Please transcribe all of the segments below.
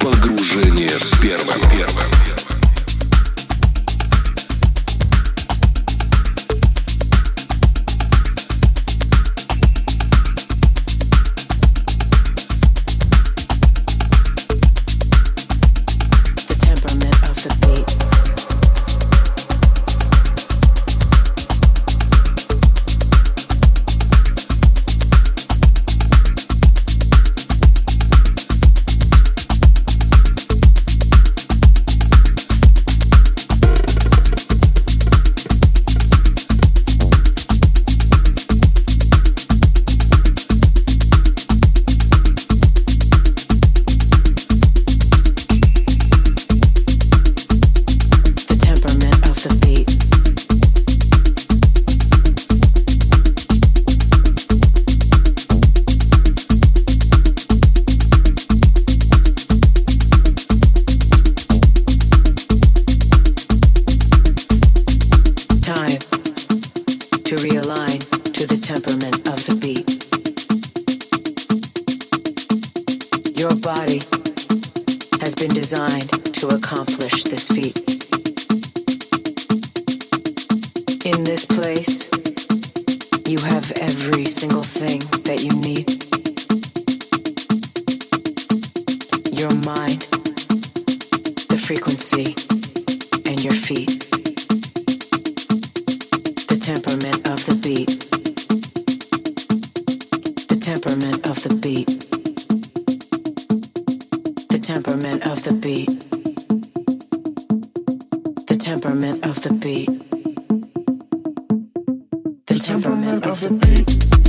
Погружение с первым. первым. temperament of the beat. The temperament of the beat. The temperament of the beat.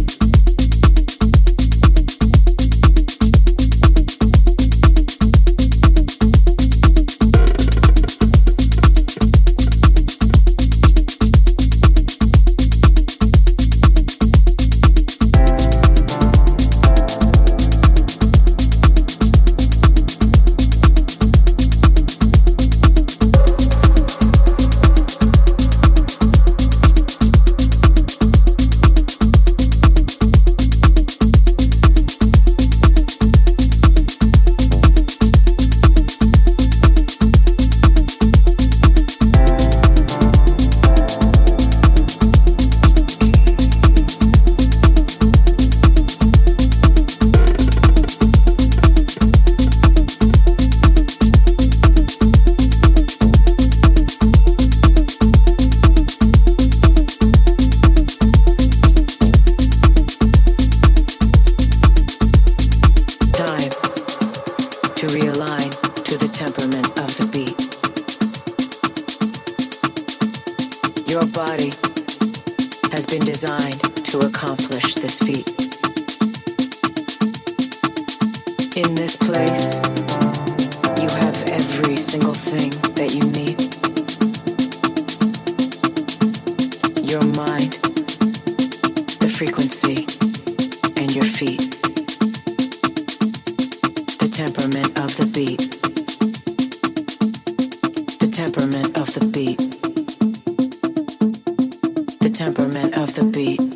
temperament of the beat.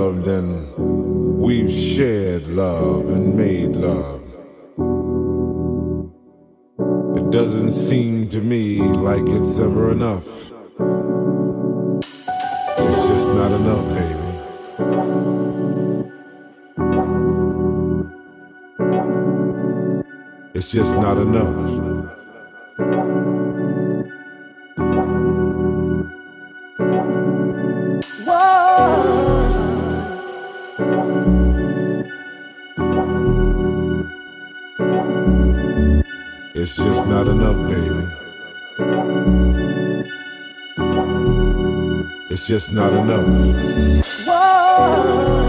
Loved and we've shared love and made love, it doesn't seem to me like it's ever enough. It's just not enough, baby. It's just not enough. it's just not enough. Whoa.